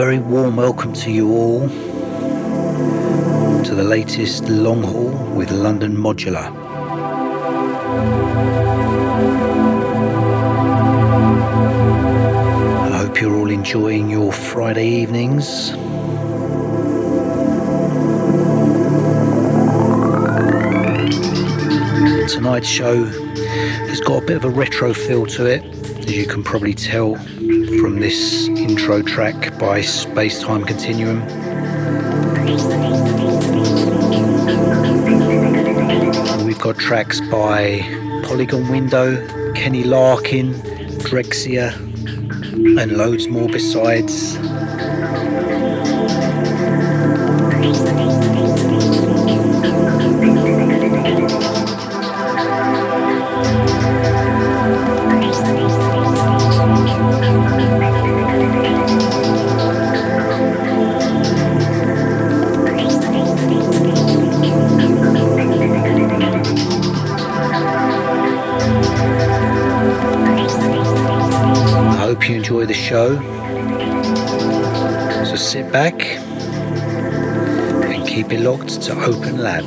very warm welcome to you all to the latest long haul with London Modular. I hope you're all enjoying your Friday evenings. Tonight's show has got a bit of a retro feel to it, as you can probably tell from this intro track by Space Time Continuum. We've got tracks by Polygon Window, Kenny Larkin, Drexciya, and loads more besides. Keep locked to Open Lab.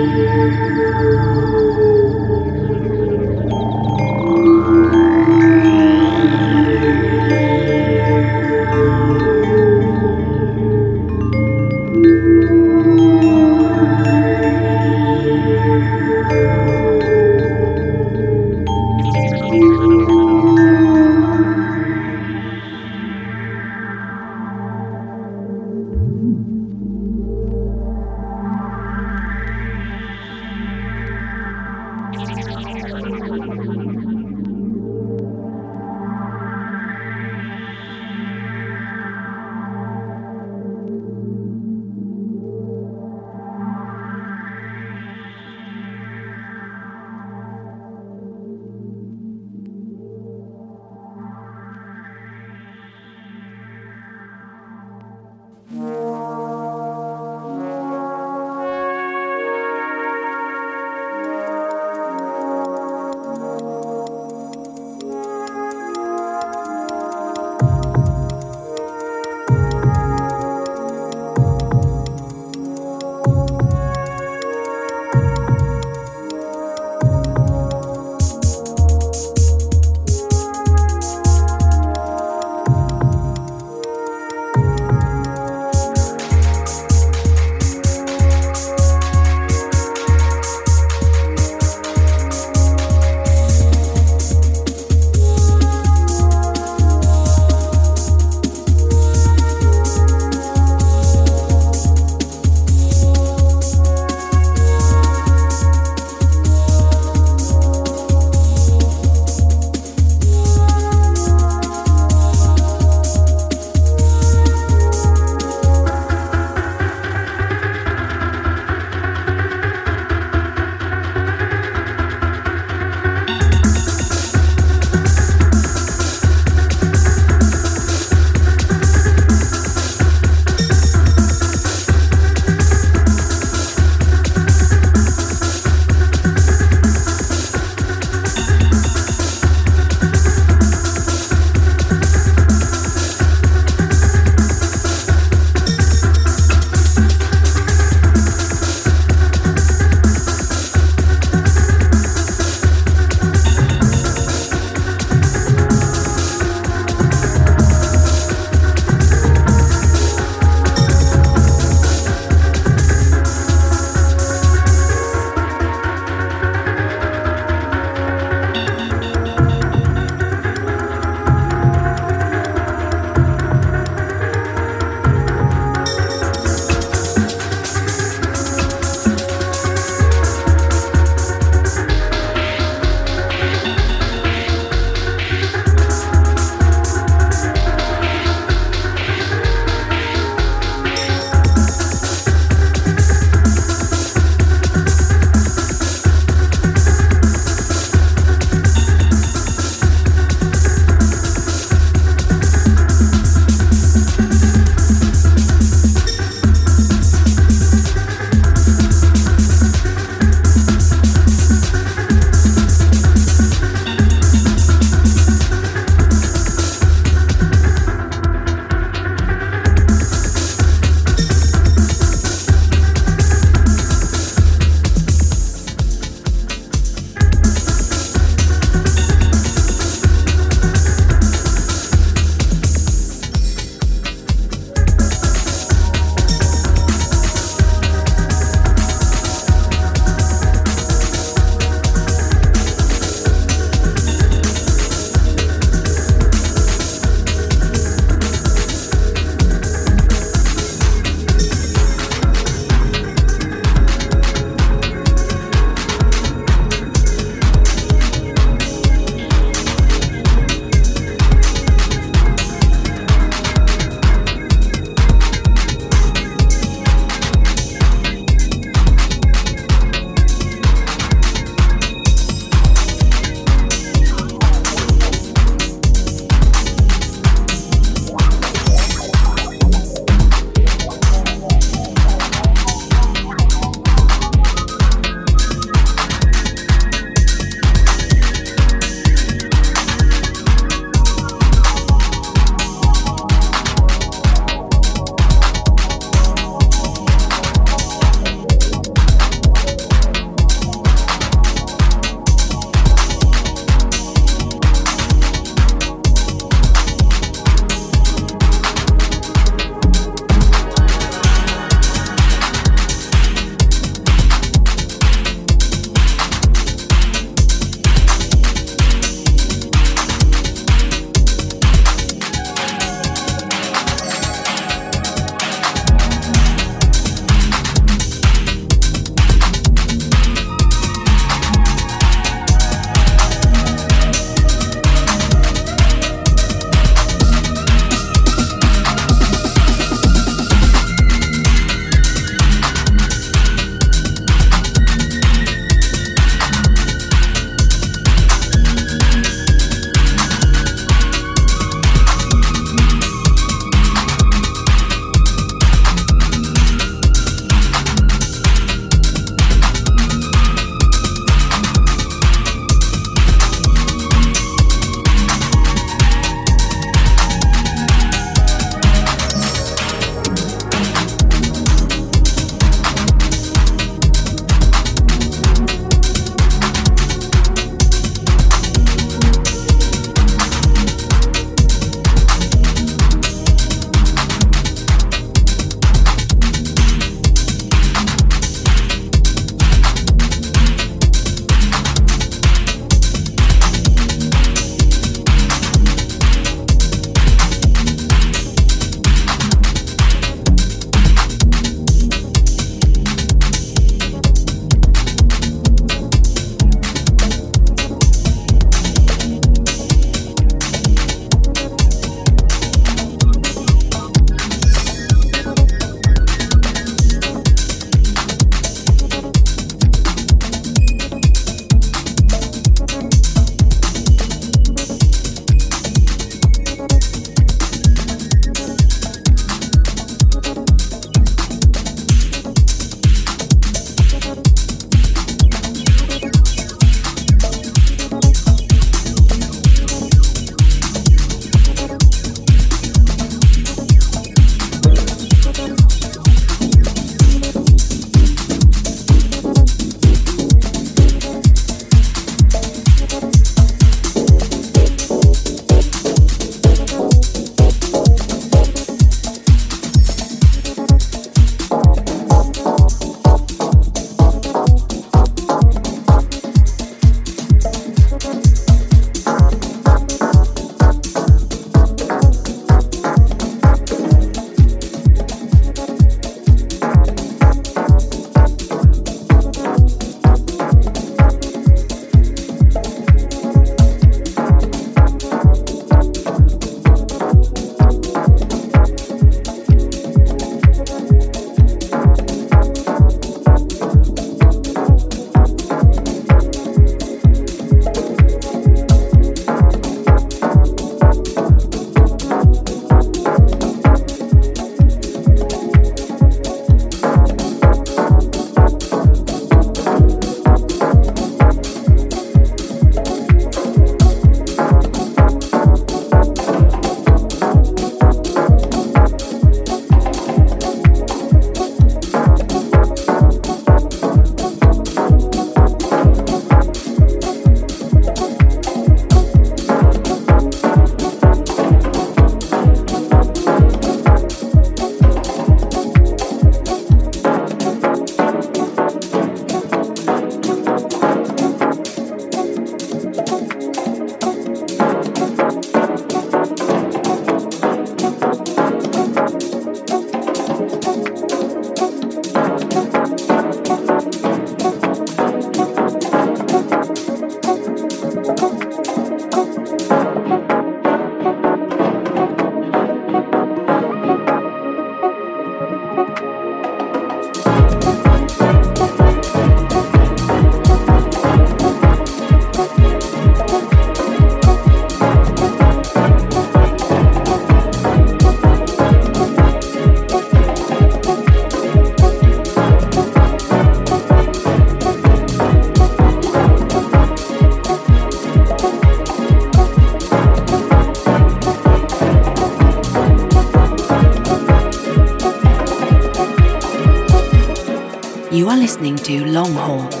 listening to Long Haul.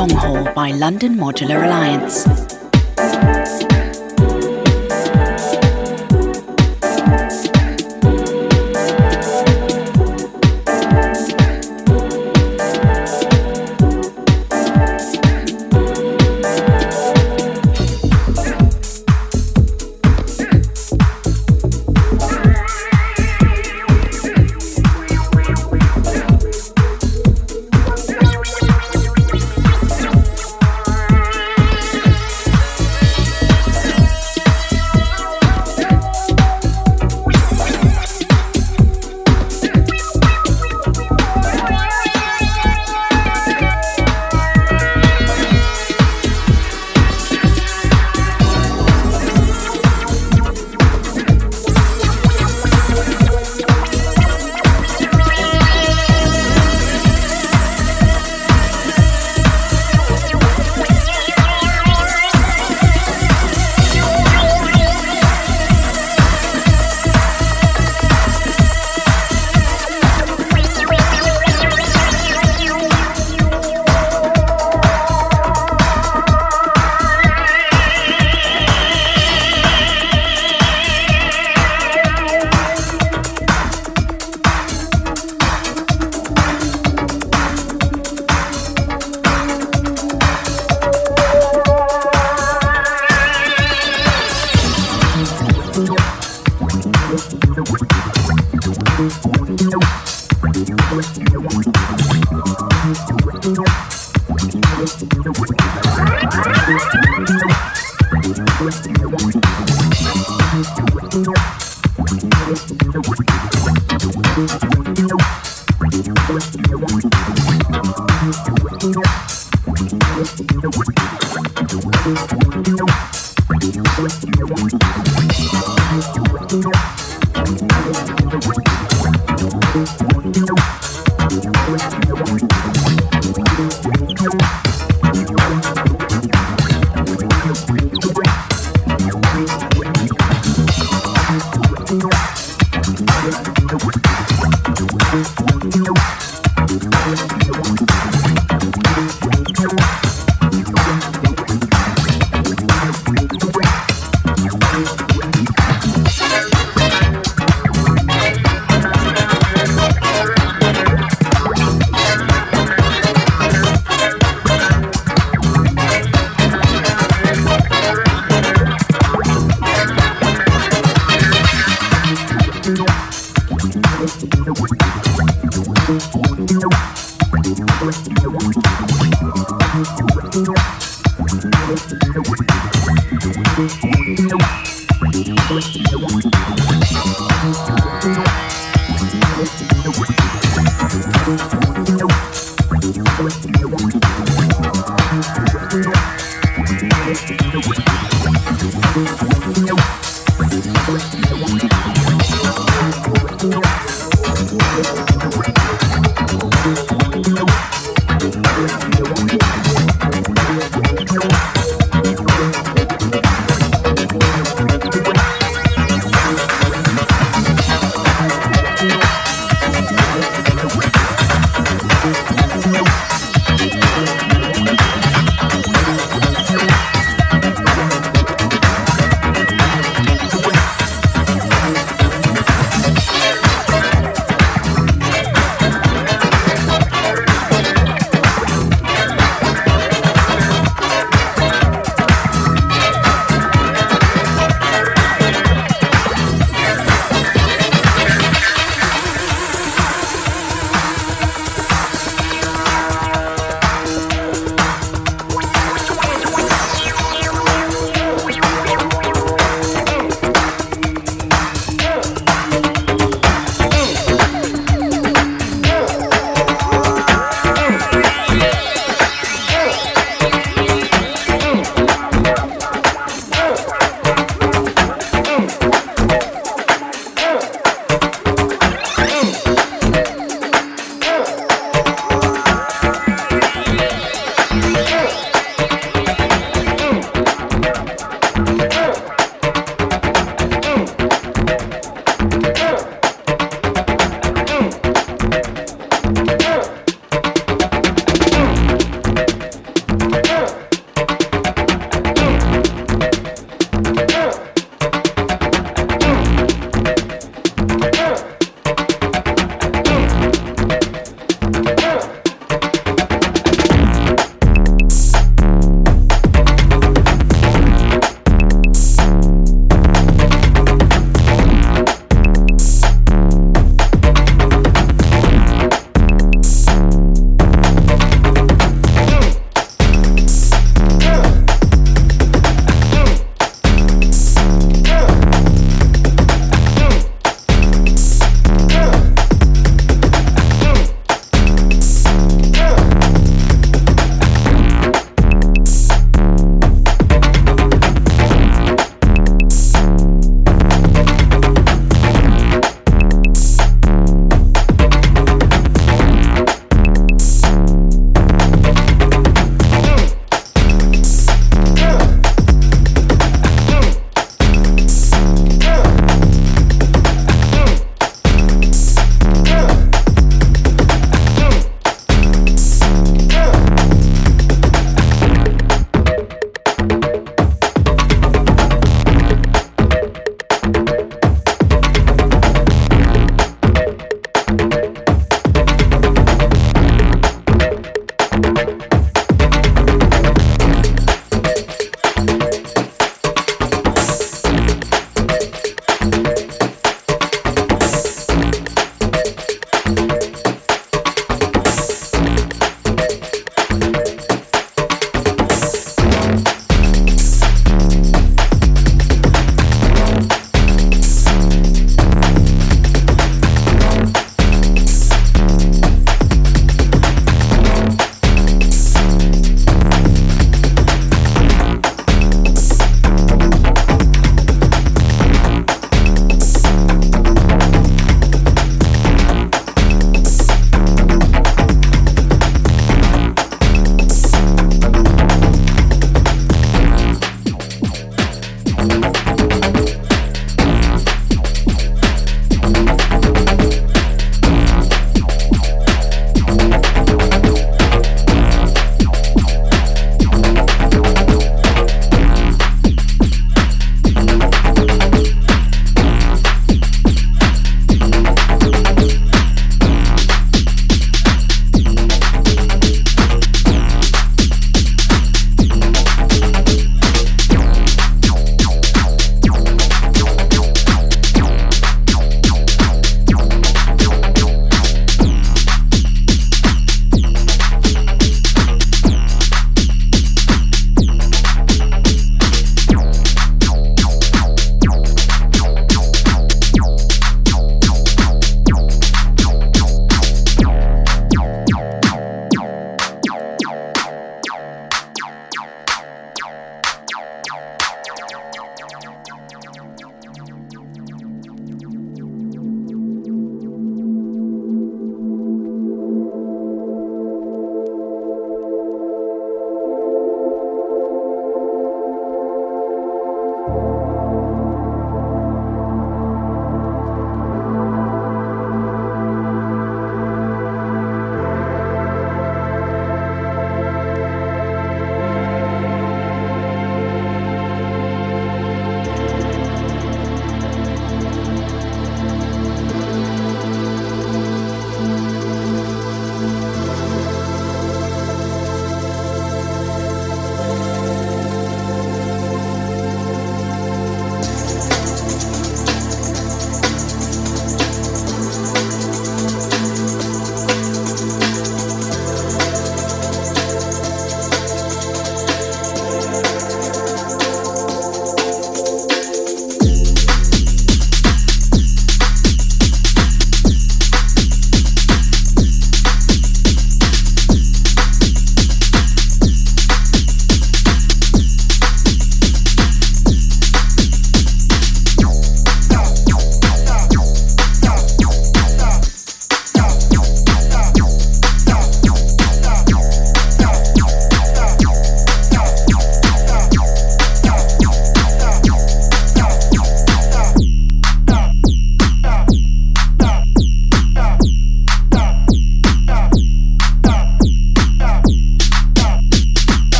Long Haul by London Modular Alliance.